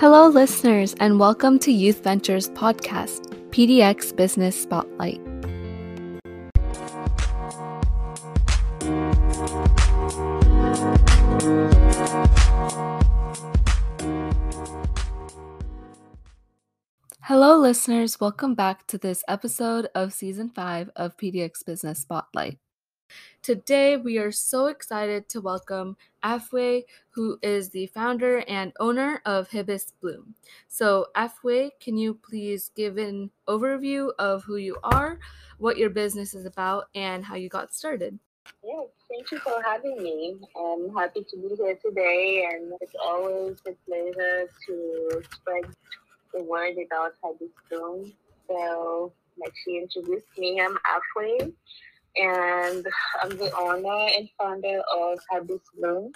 Hello, listeners, and welcome to Youth Ventures Podcast, PDX Business Spotlight. Hello, listeners. Welcome back to this episode of Season 5 of PDX Business Spotlight. Today, we are so excited to welcome Afway, who is the founder and owner of Hibis Bloom. So, Afway, can you please give an overview of who you are, what your business is about, and how you got started? Yes, thank you for having me. I'm happy to be here today, and it's always a pleasure to spread the word about Hibis Bloom. So, like she introduced me, I'm Afway and I'm the owner and founder of Hibis Bloom.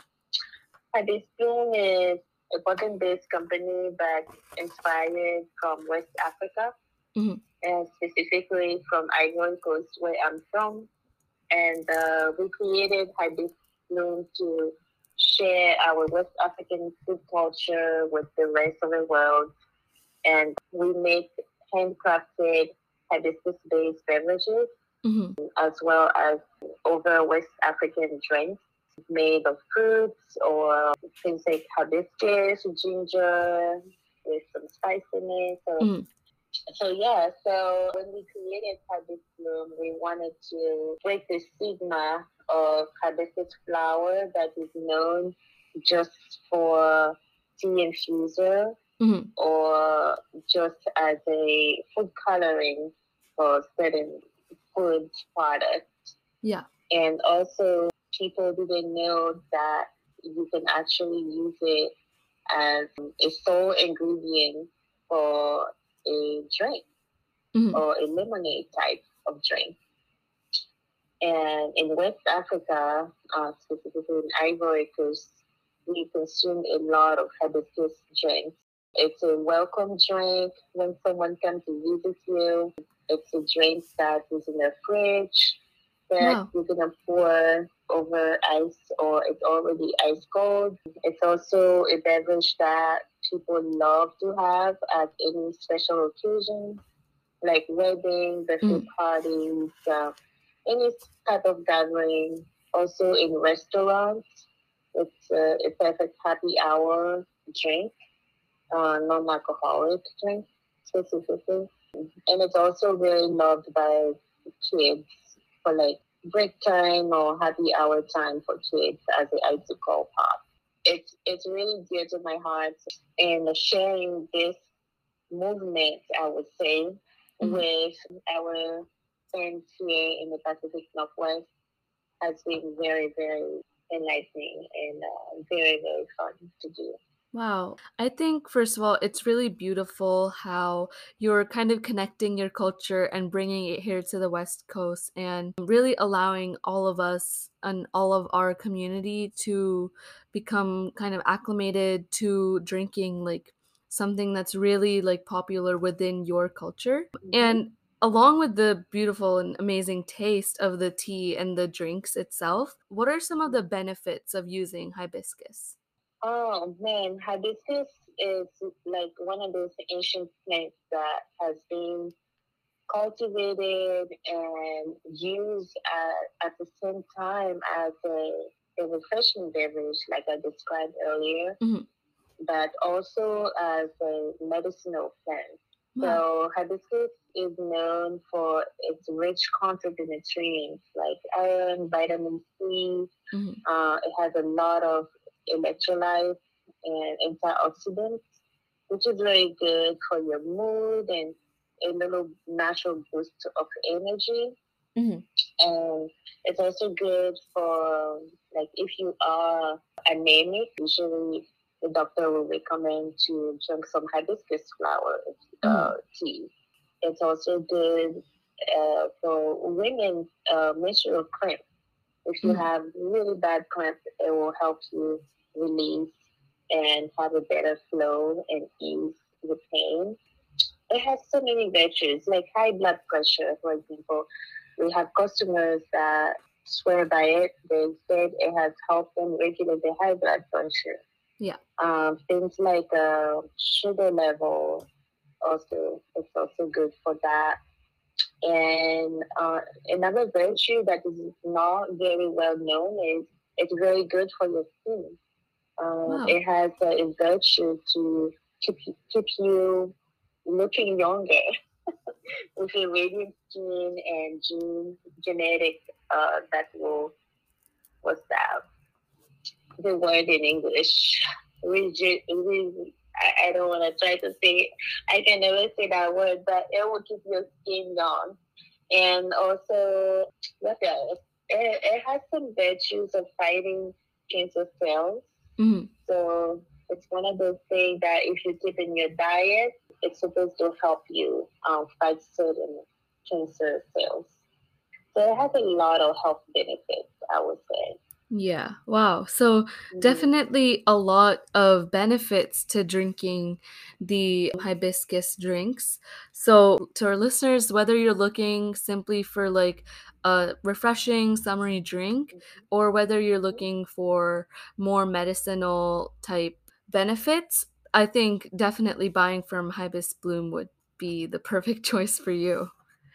Hibis Bloom is a button-based company but inspired from West Africa, mm-hmm. and specifically from Ivory Coast, where I'm from. And uh, we created Hibis Bloom to share our West African food culture with the rest of the world. And we make handcrafted hibiscus-based beverages mm-hmm. as well as over West African drinks made of fruits or things like hibiscus, ginger, with some spice in it. So, mm. so yeah, so when we created Hibis Bloom, we wanted to break the stigma of hibiscus flower that is known just for tea infuser mm-hmm. or just as a food coloring for certain food product. Yeah. And also, people didn't know that you can actually use it as a sole ingredient for a drink mm-hmm. or a lemonade type of drink. And in West Africa, uh, specifically in Ivory Coast, we consume a lot of hibiscus drinks. It's a welcome drink when someone comes to visit you. It's a drink that is in the fridge that wow. you're gonna pour over ice or it's already ice cold. It's also a beverage that people love to have at any special occasion, like weddings, birthday mm. parties, uh, any type of gathering. Also in restaurants, it's a, a perfect happy hour drink, uh, non-alcoholic drink specifically. And it's also very loved by kids for like break time or happy hour time for kids as the icicle pop. It's it's really dear to my heart and sharing this movement, I would say, mm-hmm. with our friends here in the Pacific Northwest has been very, very enlightening and uh, very, very fun to do. Wow. I think, first of all, it's really beautiful how you're kind of connecting your culture and bringing it here to the West Coast and really allowing all of us and all of our community to become kind of acclimated to drinking like something that's really like popular within your culture. Mm-hmm. And along with the beautiful and amazing taste of the tea and the drinks itself, what are some of the benefits of using hibiscus? Oh man, hibiscus is like one of those ancient plants that has been cultivated and used at, at the same time as a, a refreshing beverage, like I described earlier, mm-hmm. but also as a medicinal plant. Wow. So hibiscus is known for its rich content in nutrients like iron, vitamin C. Mm-hmm. Uh, it has a lot of electrolytes and antioxidants, which is very good for your mood and a little natural boost of energy. Mm-hmm. And it's also good for like if you are anemic, usually the doctor will recommend to drink some hibiscus flower uh, mm-hmm. tea. It's also good uh, for women uh, menstrual cramp. If you mm-hmm. have really bad cramp, it will help you release and have a better flow and ease the pain. It has so many virtues, like high blood pressure, for example. We have customers that swear by it. They said it has helped them regulate their high blood pressure. Yeah. Um, things like uh, sugar level also it's also good for that. And uh, another virtue that is not very well known is it's very good for your skin. Um, wow. It has a virtue to keep keep you looking younger with a radiant skin and gene genetic uh, that will what's that the word in English rigid, rigid I, I don't want to try to say I can never say that word, but it will keep your skin young. And also, what else? It, it has some virtues of fighting cancer cells. Mm-hmm. So it's one of those things that if you keep in your diet, it's supposed to help you um, fight certain cancer cells. So it has a lot of health benefits, I would say. Yeah. Wow. So mm-hmm. definitely a lot of benefits to drinking the hibiscus drinks. So to our listeners, whether you're looking simply for like a refreshing summery drink mm-hmm. or whether you're looking for more medicinal type benefits, I think definitely buying from Hibis Bloom would be the perfect choice for you.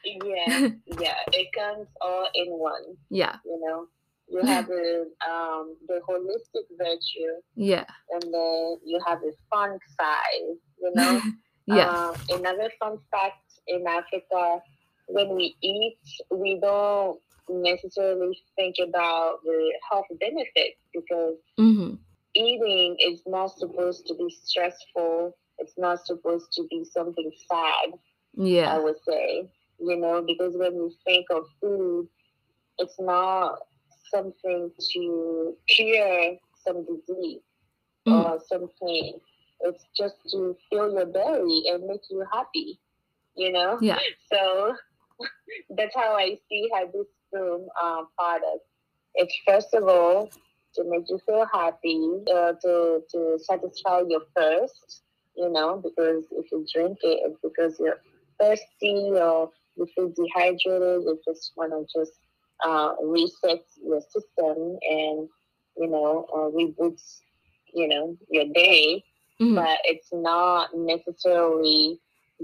Yeah, yeah, it comes all in one. Yeah, you know, you have the um the holistic virtue. Yeah. And then you have the fun side, you know? yeah. Uh, another fun fact in Africa, when we eat, we don't necessarily think about the health benefits because mm-hmm. eating is not supposed to be stressful. It's not supposed to be something sad. Yeah. I would say, you know, because when we think of food, it's not something to cure some disease mm. or some pain. It's just to fill your belly and make you happy, you know? Yeah. So that's how I see Hibis Bloom um, product. It's first of all to make you feel happy, uh, to, to satisfy your thirst, you know, because if you drink it, it's because you're thirsty or you feel dehydrated, you just want to just uh, resets your system and you know uh, reboots you know your day mm-hmm. but it's not necessarily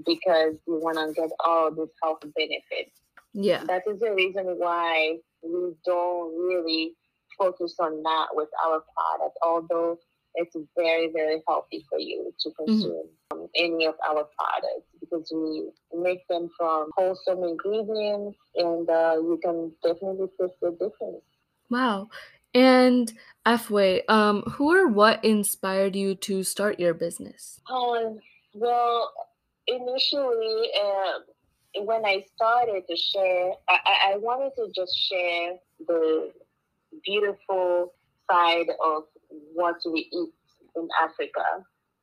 because you want to get all these health benefits yeah that is the reason why we don't really focus on that with our product although it's very very healthy for you to mm-hmm. consume mm-hmm. any of our products because we make them from wholesome ingredients and uh, you can definitely taste the difference. Wow. And Afua, um, who or what inspired you to start your business? Um, well, initially, uh, when I started to share, I, I wanted to just share the beautiful side of what we eat in Africa,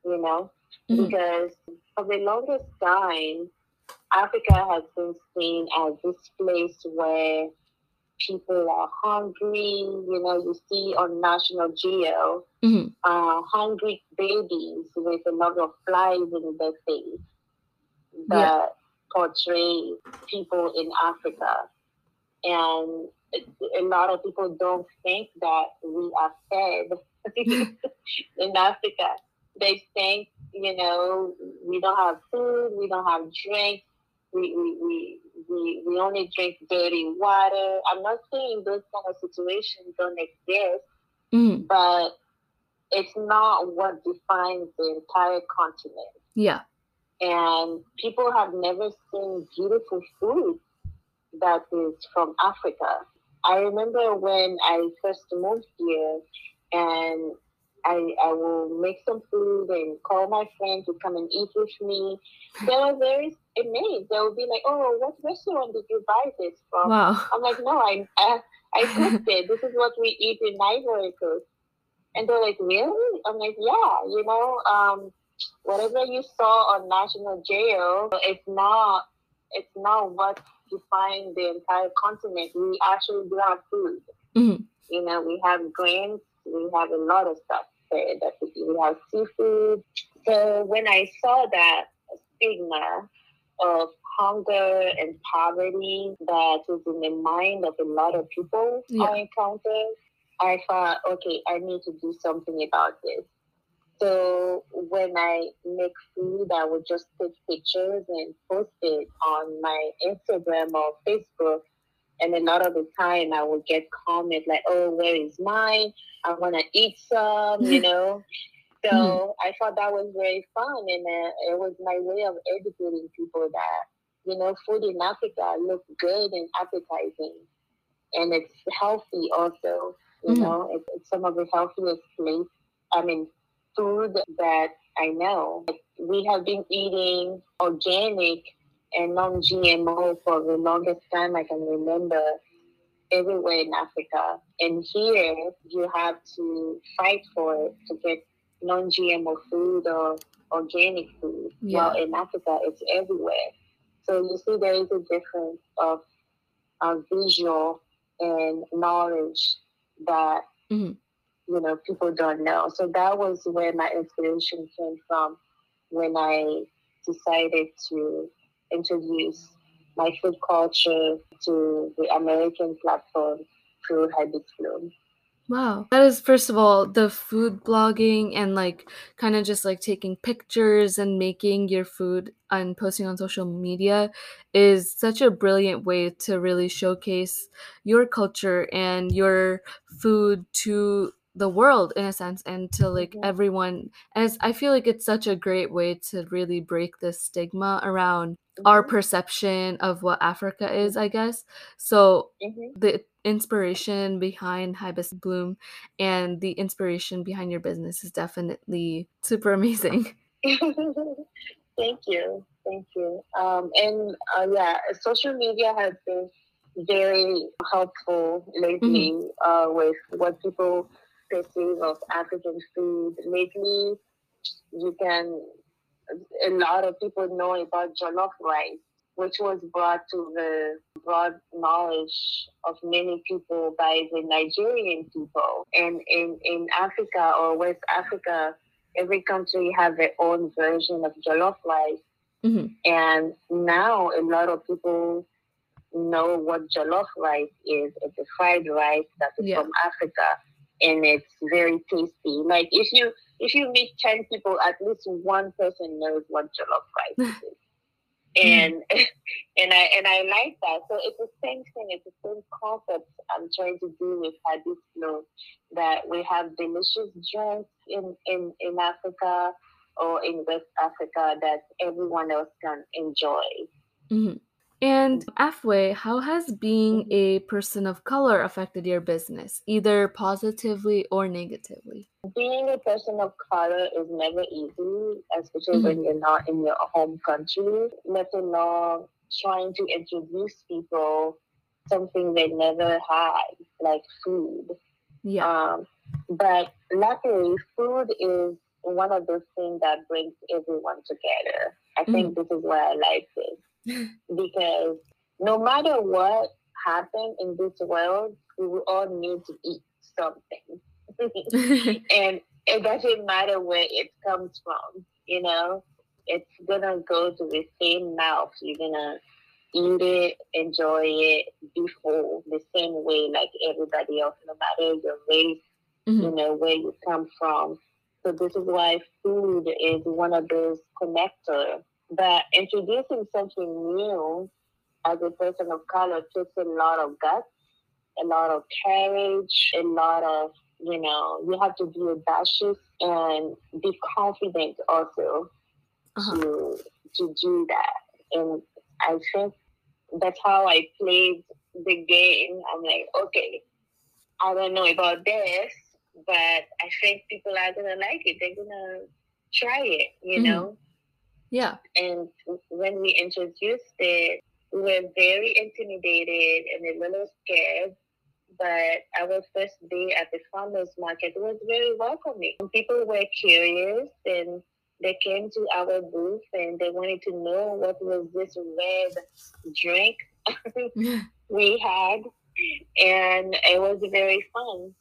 you know, mm-hmm. because for the longest time, Africa has been seen as this place where people are hungry. You know, you see on National Geo, mm-hmm. uh, hungry babies with a lot of flies in their face that yeah. portray people in Africa. And a lot of people don't think that we are fed in Africa. They think you know, we don't have food, we don't have drink, we, we, we, we, we only drink dirty water. I'm not saying those kind of situations don't exist, mm. but it's not what defines the entire continent. Yeah. And people have never seen beautiful food that is from Africa. I remember when I first moved here and I, I will make some food and call my friends to come and eat with me. They were very amazed. They would be like, "Oh, what restaurant did you buy this from?" Wow. I'm like, "No, I I, I cooked it. This is what we eat in Ivory Coast." And they're like, "Really?" I'm like, "Yeah. You know, um, whatever you saw on National Geo, it's not it's not what defines the entire continent. We actually do have food. Mm-hmm. You know, we have grains." we have a lot of stuff that we have seafood. So when I saw that stigma of hunger and poverty that is in the mind of a lot of people yeah. I encounter, I thought, okay, I need to do something about this. So when I make food, I would just take pictures and post it on my Instagram or Facebook. And a lot of the time I would get comments like, oh, where is mine? I want to eat some, you know? so mm. I thought that was very fun. And uh, it was my way of educating people that, you know, food in Africa looks good and appetizing. And it's healthy also, you mm. know, it's, it's some of the healthiest place. I mean, food that I know. We have been eating organic and non GMO for the longest time I can remember everywhere in Africa. And here you have to fight for it to get non GMO food or organic food. Yeah. While in Africa, it's everywhere. So you see, there is a difference of uh, visual and knowledge that mm-hmm you know people don't know. So that was where my inspiration came from when I decided to introduce my food culture to the American platform through Hibis Bloom. Wow. That is first of all the food blogging and like kind of just like taking pictures and making your food and posting on social media is such a brilliant way to really showcase your culture and your food to the world in a sense and to like mm-hmm. everyone as i feel like it's such a great way to really break the stigma around. Our perception of what africa is i guess so mm-hmm. the inspiration behind hibis bloom and the inspiration behind your business is definitely super amazing thank you thank you um, and uh, yeah social media has been very helpful lately mm-hmm. uh, with what people perceive of African food. Lately, you can, a lot of people know about jollof rice, which was brought to the broad knowledge of many people by the Nigerian people. And in, in Africa or West Africa, every country have their own version of jollof rice. Mm-hmm. And now a lot of people know what jollof rice is. It's a fried rice that is yeah. from Africa and it's very tasty. Like if you if you meet ten people, at least one person knows what jollof rice is. and and I and I like that. So it's the same thing. It's the same concept I'm trying to do with Hibis Bloom. That we have delicious drinks in in in Africa or in West Africa that everyone else can enjoy. Mm-hmm. And Afwe, how has being a person of color affected your business, either positively or negatively? Being a person of color is never easy, especially mm-hmm. when you're not in your home country, let alone trying to introduce people something they never had, like food. Yeah. Um, but luckily, food is one of those things that brings everyone together. I think mm-hmm. this is why I like it because no matter what happened in this world, we will all need to eat something. and it doesn't matter where it comes from, you know, it's gonna go to the same mouth. You're gonna eat it, enjoy it, be full the same way like everybody else, no matter your race, mm-hmm. you know, where you come from. So this is why food is one of those connectors but introducing something new as a person of color takes a lot of guts, a lot of courage, a lot of, you know, you have to be audacious and be confident also uh-huh. to to do that. And I think that's how I played the game. I'm like, okay, I don't know about this, but I think people are gonna like it. They're gonna try it, you mm-hmm. know. Yeah. And when we introduced it, we were very intimidated and a little scared. But our first day at the farmers market was very welcoming. People were curious and they came to our booth and they wanted to know what was this red drink we had. And it was very fun.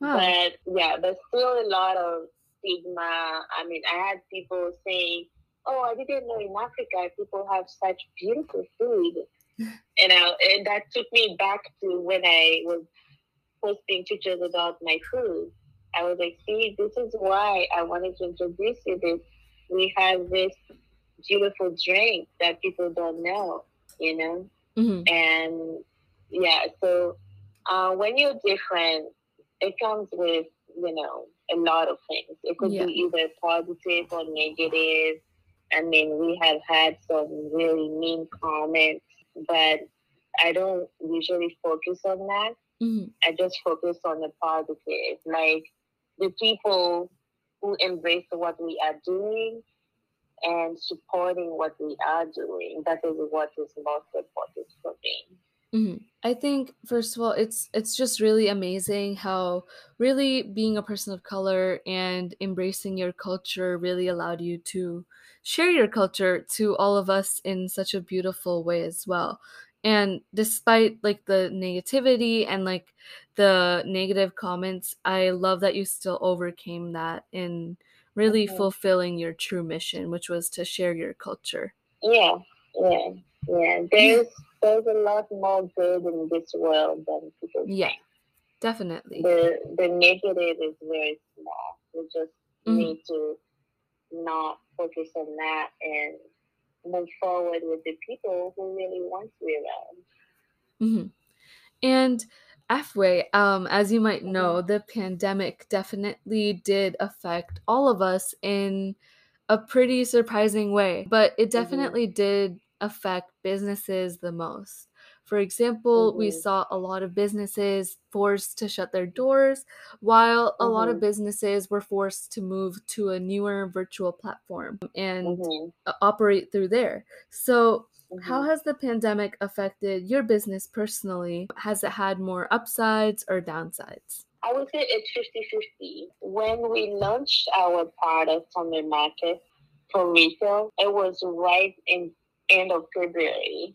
Wow. But yeah, there's still a lot of stigma. I mean, I had people saying, oh, I didn't know in Africa people have such beautiful food. and, I, and that took me back to when I was posting pictures about my food. I was like, see, this is why I wanted to introduce you this. We have this beautiful drink that people don't know, you know? Mm-hmm. And yeah, so uh, when you're different, it comes with, you know, a lot of things. It could yeah. be either positive or negative. I mean, we have had some really mean comments, but I don't usually focus on that. Mm-hmm. I just focus on the positive. Like the people who embrace what we are doing and supporting what we are doing. That is what is most important for me. Mm-hmm. I think first of all, it's it's just really amazing how really being a person of color and embracing your culture really allowed you to share your culture to all of us in such a beautiful way as well. And despite like the negativity and like the negative comments, I love that you still overcame that in really mm-hmm. fulfilling your true mission, which was to share your culture. Yeah, yeah, yeah. There's there's a lot more good in this world than people yeah, think. definitely. The the negative is very small. We just mm-hmm. need to not focus on that and move forward with the people who really want to be around. Mm-hmm. And Afway, um, as you might know, mm-hmm. the pandemic definitely did affect all of us in a pretty surprising way, but it mm-hmm. definitely mm-hmm. did affect businesses the most. For example, mm-hmm. we saw a lot of businesses forced to shut their doors, while a mm-hmm. lot of mm-hmm. businesses were forced to move to a newer virtual platform and mm-hmm. operate through there. So, how mm-hmm. has the pandemic affected your business personally? Has it had more upsides or downsides? I would say it's 50 50. When we launched our product on the market for retail, it was right in end of February,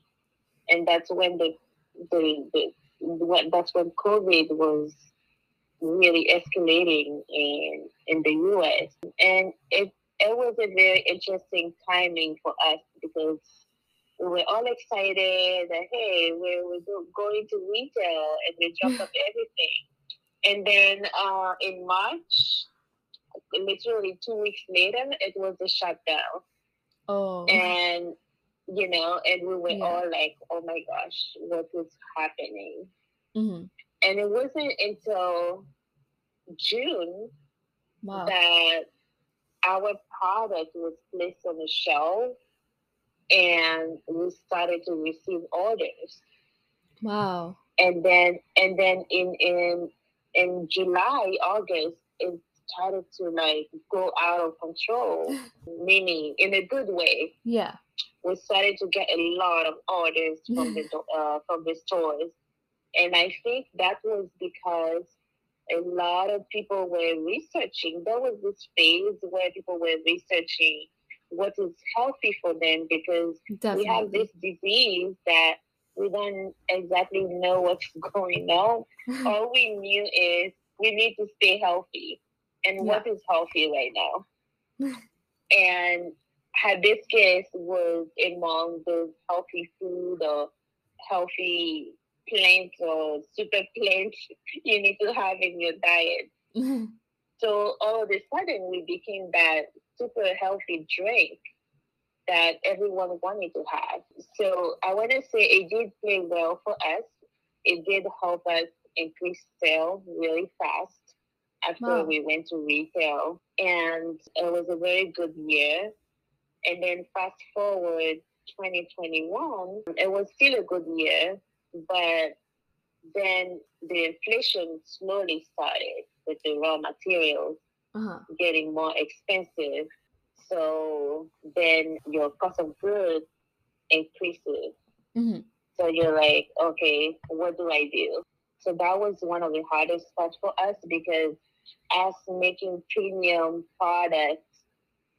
and that's when the the, the when, that's when COVID was really escalating in in the U.S. and it it was a very interesting timing for us because we were all excited that hey we're, we're going to retail and we dropped up everything. And then uh, in march literally two weeks later it was a shutdown. Oh. And you know, and we were yeah. all like, oh my gosh, what is happening? Mm-hmm. And it wasn't until June wow. that our product was placed on the shelf and we started to receive orders. Wow. And then and then in in in July, August, it started to like go out of control, meaning in a good way. Yeah we started to get a lot of orders from the uh, from the stores, and I think that was because a lot of people were researching. There was this phase where people were researching what is healthy for them because Definitely. we have this disease that we don't exactly know what's going on. All we knew is we need to stay healthy. And yeah. what is healthy right now? and hibiscus was among the healthy food or healthy plants or super plants you need to have in your diet. Mm-hmm. so all of a sudden we became that super healthy drink that everyone wanted to have. So I want to say it did play well for us. It did help us increase sales really fast after wow. we went to retail. And it was a very good year. And then fast forward 2021, it was still a good year, but then the inflation slowly started with the raw materials uh-huh. getting more expensive. So then your cost of goods increases. Mm-hmm. So you're like, okay, what do I do? So that was one of the hardest parts for us because us making premium products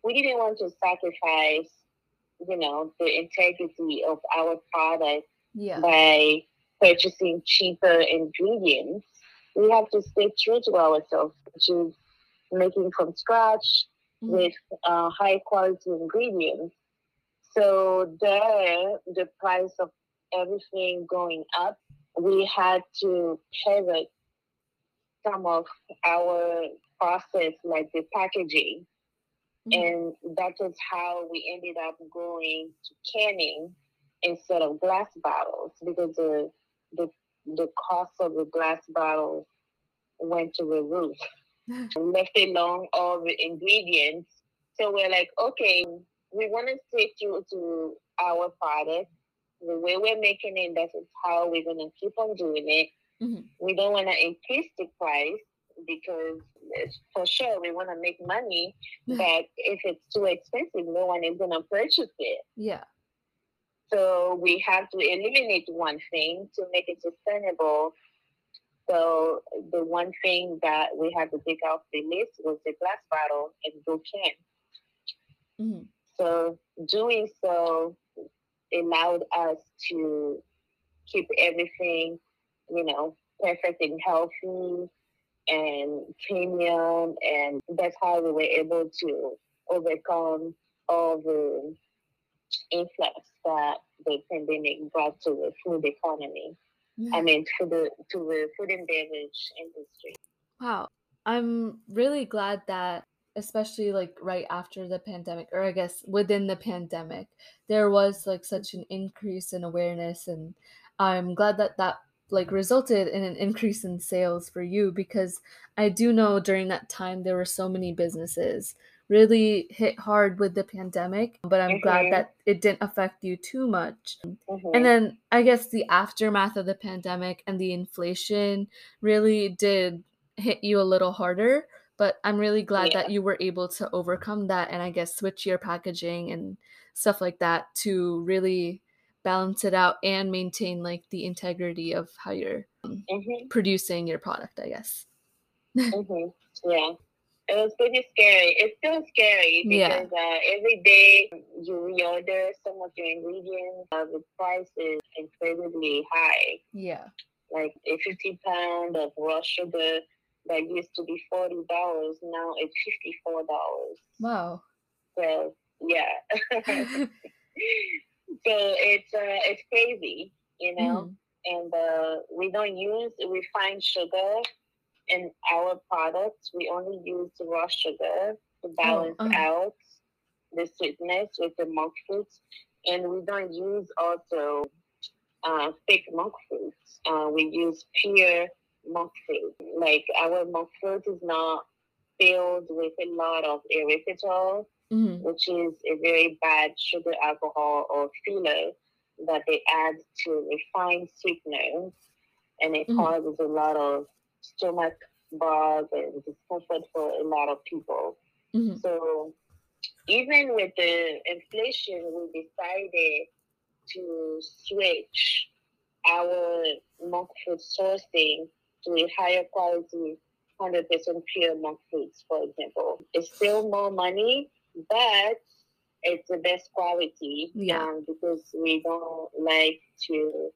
we didn't want to sacrifice, you know, the integrity of our product yeah. by purchasing cheaper ingredients. We have to stay true to ourselves, which is making from scratch mm-hmm. with uh, high quality ingredients. So there, the price of everything going up, we had to pivot some of our process like the packaging. Mm-hmm. And that is how we ended up going to canning instead of glass bottles because the the the cost of the glass bottles went to the roof. Left alone all the ingredients. So we're like, okay, we want to stick to, to our product. The way we're making it, that is how we're going to keep on doing it. Mm-hmm. We don't want to increase the price because for sure we want to make money, but if it's too expensive, no one is going to purchase it. Yeah. So we have to eliminate one thing to make it sustainable. So the one thing that we had to take off the list was the glass bottle and go can. Mm-hmm. So doing so allowed us to keep everything, you know, perfect and healthy and premium. And that's how we were able to overcome all the influx that the pandemic brought to the food economy. Mm-hmm. I mean, to the to the food and beverage industry. Wow, I'm really glad that, especially like right after the pandemic, or I guess within the pandemic, there was like such an increase in awareness, and I'm glad that that like resulted in an increase in sales for you because I do know during that time there were so many businesses really hit hard with the pandemic, but I'm mm-hmm. glad that it didn't affect you too much. Mm-hmm. And then I guess the aftermath of the pandemic and the inflation really did hit you a little harder, but I'm really glad yeah. that you were able to overcome that and I guess switch your packaging and stuff like that to really balance it out and maintain like the integrity of how you're um, mm-hmm. producing your product, I guess. mm-hmm. Yeah it was pretty scary. It's still scary because yeah. uh, every day you reorder some of your ingredients, uh, the price is incredibly high. Yeah. Like a 50 pound of raw sugar that used to be $40, now it's $54. Wow. So, yeah. so it's, uh, it's crazy, you know? Mm. And uh, we don't use refined sugar in our products, we only use raw sugar to balance oh, uh-huh. out the sweetness with the monk fruits. And we don't use also uh, fake monk fruits. Uh, we use pure monk fruit. Like our monk fruit is not filled with a lot of erythritol, mm-hmm. which is a very bad sugar alcohol or filler that they add to refined sweeteners. And it mm-hmm. causes a lot of stomach bug and discomfort for a lot of people. Mm-hmm. So even with the inflation, we decided to switch our monk fruit sourcing to a higher quality 100% pure monk fruits, for example. It's still more money, but it's the best quality yeah. Um, because we don't like to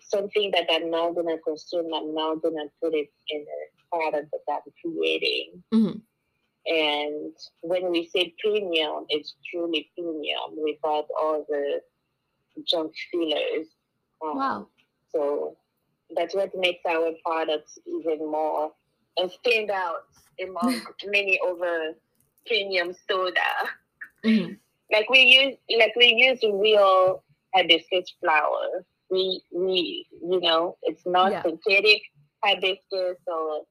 something that I'm not gonna consume. I'm not gonna put it in a product that I'm creating. Mm-hmm. And when we say premium, it's truly premium without all the junk fillers. Um, wow. So that's what makes our products even more and stand out among many other premium soda. Mm-hmm. Like we use, like we use real hibiscus flower we we you know it's not yeah. synthetic hibiscus or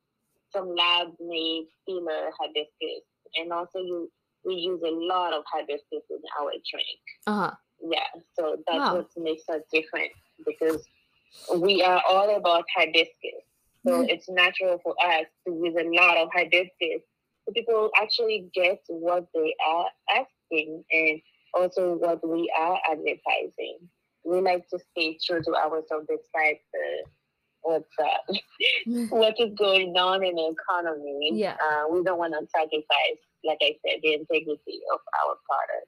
some lab made steamer hibiscus and also you we use a lot of hibiscus in our drink uh-huh yeah so that's wow. what makes us different because we are all about hibiscus so mm-hmm. it's natural for us to use a lot of hibiscus so people actually get what they are asking and also what we are advertising we like to stay true to ourselves despite the what's uh, what is going on in the economy. Yeah, uh, we don't want to sacrifice, like I said, the integrity of our product.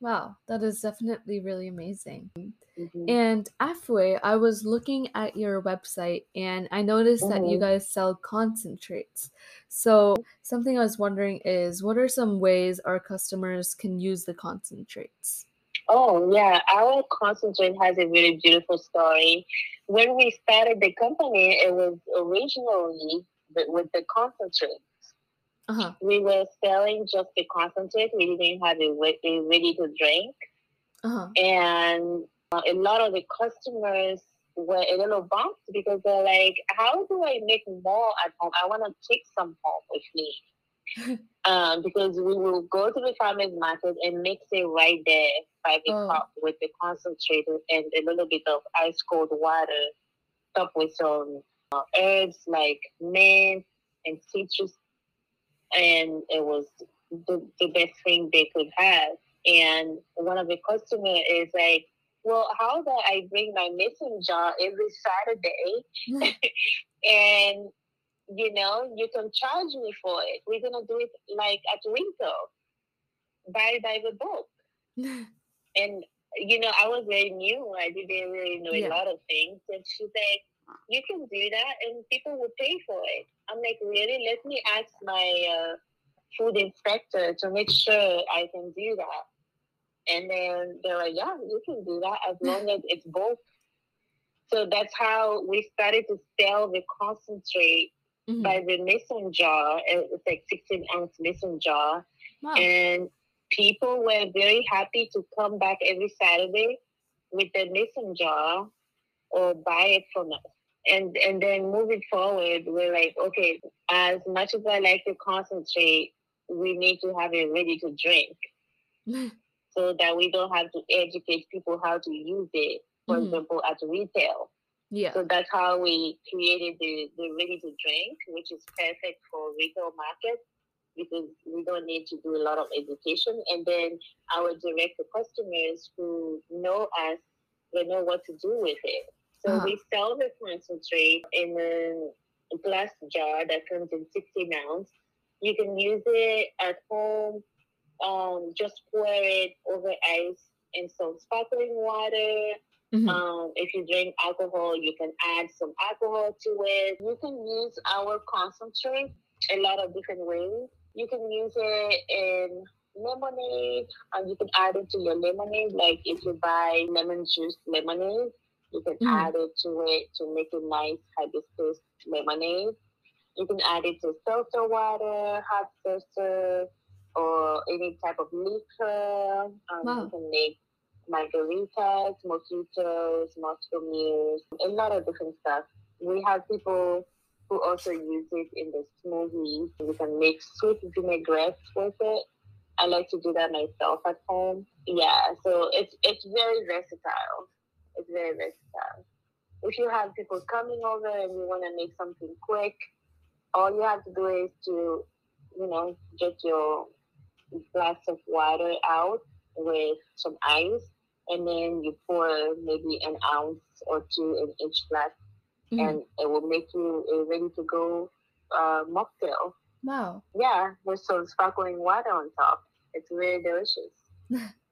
Wow, that is definitely really amazing. Mm-hmm. And Afwe, I was looking at your website and I noticed mm-hmm. that you mm-hmm. guys sell concentrates. So, something I was wondering is what are some ways our customers can use the concentrates? Oh, yeah. Our concentrate has a very beautiful story. When we started the company, it was originally with the concentrates. Uh-huh. we were selling just the concentrate. We didn't have a, a ready to drink. Uh-huh. And uh, a lot of the customers were a little bummed because they're like, how do I make more at home? I want to take some home with me. um, because we will go to the farmer's market and mix it right there by the oh. cup with the concentrate and a little bit of ice cold water, topped with some uh, herbs like mint and citrus. And it was the, the best thing they could have. And one of the customers is like, well, how do I bring my mason jar every Saturday? and you know, you can charge me for it. We're gonna do it like at retail, buy by the book. and you know, I was very new. I didn't really know yeah. a lot of things. And she's like, "You can do that, and people will pay for it." I'm like, "Really? Let me ask my uh, food inspector to make sure I can do that." And then they're like, yeah, you can do that as long as it's both. So that's how we started to sell the concentrate mm-hmm. by the mason jar. It's like 16 ounce mason jar. Wow. And people were very happy to come back every Saturday with the mason jar or buy it from us. And and then moving forward, we're like, okay, as much as I like to concentrate, we need to have it ready to drink. so that we don't have to educate people how to use it, for mm-hmm. example, at retail. Yeah. So that's how we created the, the ready to drink, which is perfect for retail market because we don't need to do a lot of education. And then our direct customers who know us, they know what to do with it. So uh-huh. we sell the concentrate in a glass jar that comes in 16 ounce. You can use it at home um, just pour it over ice and some sparkling water. Mm-hmm. Um, if you drink alcohol, you can add some alcohol to it. You can use our concentrate a lot of different ways. You can use it in lemonade, and you can add it to your lemonade. Like if you buy lemon juice lemonade, you can mm-hmm. add it to it to make a nice hibiscus lemonade. You can add it to seltzer water, hot seltzer, or any type of liquor. Um, wow. You can make margaritas, mojitos, Moscow mules, a lot of different stuff. We have people who also use it in the smoothies. You can make sweet vinaigrettes with it. I like to do that myself at home. Yeah, so it's it's very versatile. It's very versatile. If you have people coming over and you want to make something quick, all you have to do is to, you know, get your glass of water out with some ice, and then you pour maybe an ounce or two in each glass, mm. and it will make you a ready to go uh, mocktail. Wow. Yeah, with some sparkling water on top. It's really delicious.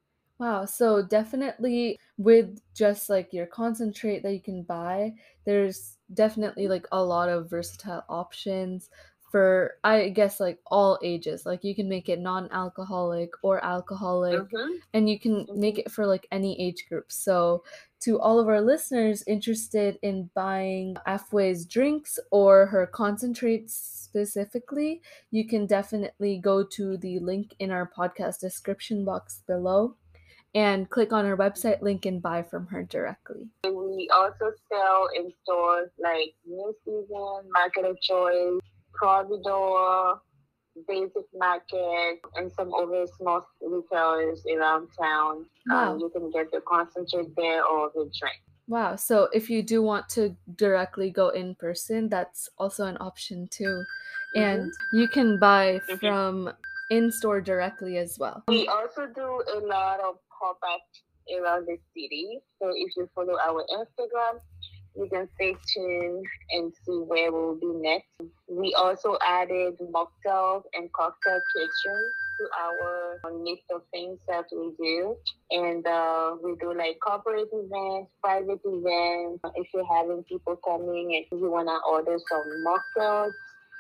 wow. So definitely with just like your concentrate that you can buy, there's definitely like a lot of versatile options for I guess like all ages. Like you can make it non-alcoholic or alcoholic mm-hmm. and you can mm-hmm. make it for like any age group. So to all of our listeners interested in buying Afway's drinks or her concentrates specifically, you can definitely go to the link in our podcast description box below and click on her website link and buy from her directly. We also sell in stores like New Season, Market of Choice, Providore, Basic Market, and some other small retailers around town. Um, wow. Um, you can get the concentrate there or the drink. Wow. So if you do want to directly go in person, that's also an option too. Mm-hmm. And you can buy mm-hmm. from in store directly as well. We also do a lot of around the city. So if you follow our Instagram, you can stay tuned and see where we'll be next. We also added mocktails and cocktail kitchen to our list of things that we do. And uh, we do like corporate events, private events. If you're having people coming and you want to order some mocktails,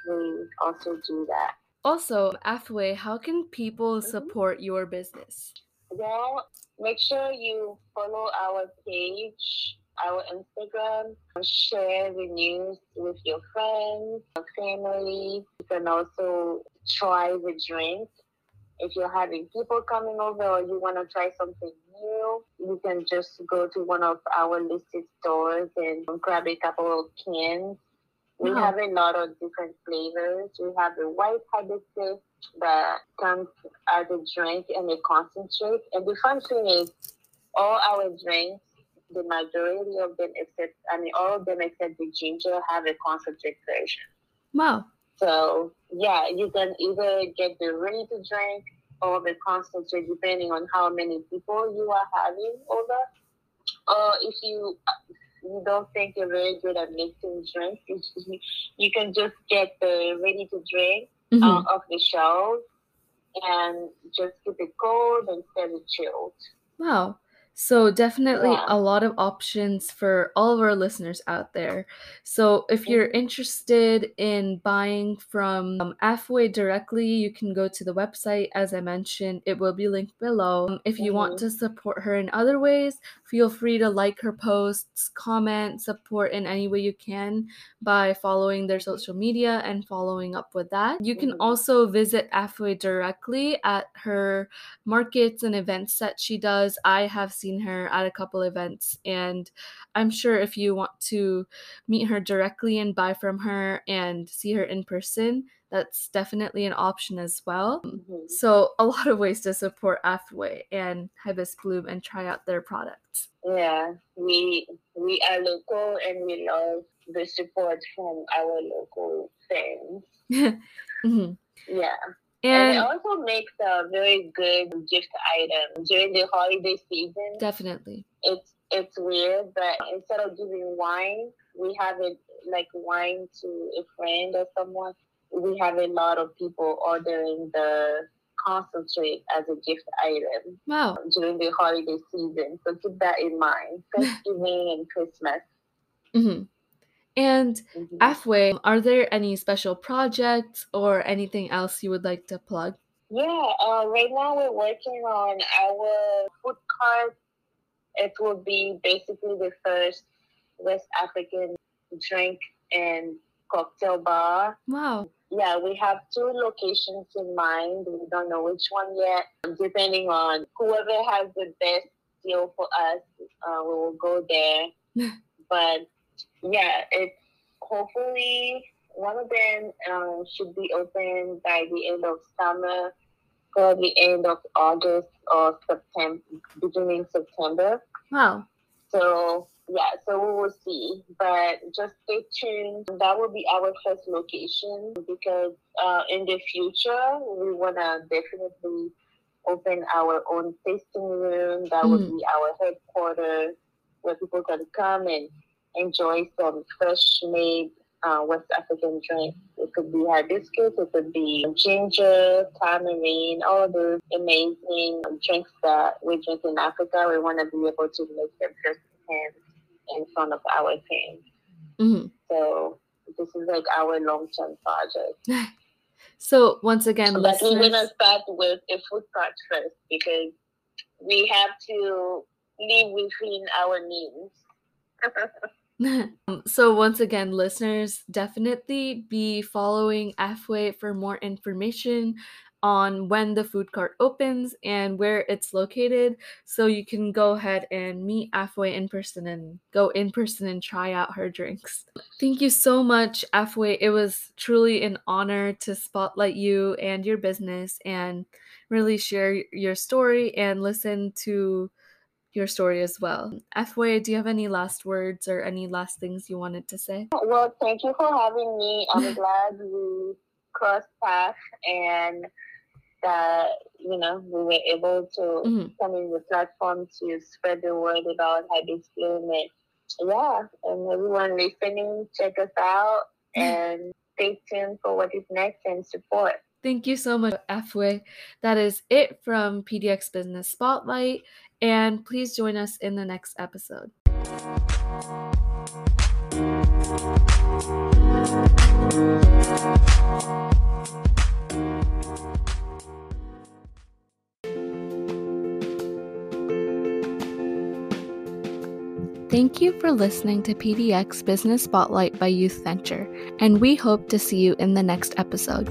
we also do that. Also, Afway, how can people mm-hmm. support your business? Well, make sure you follow our page our Instagram, share the news with your friends, family. You can also try the drink. If you're having people coming over or you want to try something new, you can just go to one of our listed stores and grab a couple of cans. We wow. have a lot of different flavors. We have the white hibiscus that comes as a drink and a concentrate. And the fun thing is, all our drinks, the majority of them, except I mean, all of them except the ginger, have a concentrate version. Wow. So yeah, you can either get the ready to drink or the concentrate, depending on how many people you are having over. Or if you you don't think you're very good at mixing drinks, you, you can just get the ready to drink mm-hmm. uh, off the shelf and just keep it cold and it chilled. Wow. So, definitely yeah. a lot of options for all of our listeners out there. So, if you're mm-hmm. interested in buying from um, Afway directly, you can go to the website. As I mentioned, it will be linked below. Um, if you mm-hmm. want to support her in other ways, feel free to like her posts, comment, support in any way you can by following their social media and following up with that. You can mm-hmm. also visit Afway directly at her markets and events that she does. I have seen her at a couple events, and I'm sure if you want to meet her directly and buy from her and see her in person, that's definitely an option as well. Mm-hmm. So, a lot of ways to support Afway and Hibis Bloom and try out their products. Yeah, we we are local and we love the support from our local fans. mm-hmm. Yeah. And, and, it also makes a very good gift item during the holiday season. Definitely. It's it's weird, but instead of giving wine, we have it like wine to a friend or someone. We have a lot of people ordering the concentrate as a gift item wow. during the holiday season. So keep that in mind. Thanksgiving and Christmas. Mm-hmm. And mm-hmm. Afway, are there any special projects or anything else you would like to plug? Yeah, uh, right now we're working on our food cart. It will be basically the first West African drink and cocktail bar. Wow. Yeah, we have two locations in mind. We don't know which one yet. Depending on whoever has the best deal for us, uh, we will go there. but yeah, it's hopefully one of them um, should be open by the end of summer, probably end of August or September, beginning September. Wow. So yeah, so we will see. But just stay tuned. That will be our first location because uh, in the future we wanna definitely open our own tasting room. That mm. would be our headquarters where people can come and enjoy some fresh made uh, West African drinks. It could be hibiscus, it could be ginger, tamarind, all those amazing drinks that we drink in Africa. We want to be able to make them firsthand in front of our fans. Mm-hmm. So this is like our long term project. so once again, but listeners... we're gonna start with a food cart first because we have to live within our means. Um, so once again listeners definitely be following Afway for more information on when the food cart opens and where it's located so you can go ahead and meet Afway in person and go in person and try out her drinks. Thank you so much Afway. It was truly an honor to spotlight you and your business and really share your story and listen to your story as well. Afway, do you have any last words or any last things you wanted to say? Well, thank you for having me. I'm glad we crossed paths and that you know we were able to mm-hmm. come in the platform to spread the word about Bloom and yeah, and everyone listening, check us out and stay tuned for what is next and support. Thank you so much, Afway. That is it from PDX Business Spotlight, and please join us in the next episode. Thank you for listening to PDX Business Spotlight by Youth Venture, and we hope to see you in the next episode.